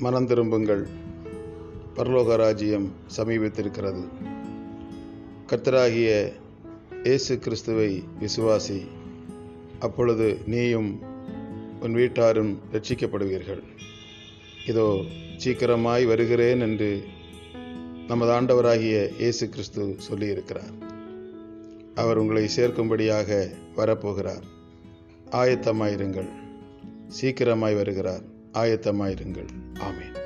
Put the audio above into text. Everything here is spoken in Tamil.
மனம் திரும்புங்கள். பரலோக ராஜ்யம் சமீபித்திருக்கிறது. கர்த்தராகிய இயேசு கிறிஸ்துவை விசுவாசி அப்பொழுது நீயும் உன் வீட்டாரும் ரட்சிக்கப்படுவீர்கள் இதோ சீக்கிரமாய் வருகிறேன் என்று நமது ஆண்டவராகிய இயேசு கிறிஸ்து சொல்லியிருக்கிறார். அவர் உங்களை சேர்க்கும்படியாக வரப்போகிறார். ஆயத்தமாயிருங்கள். சீக்கிரமாய் வருகிறார். ஆயத்தமாயிருங்கள். ஆமேன்.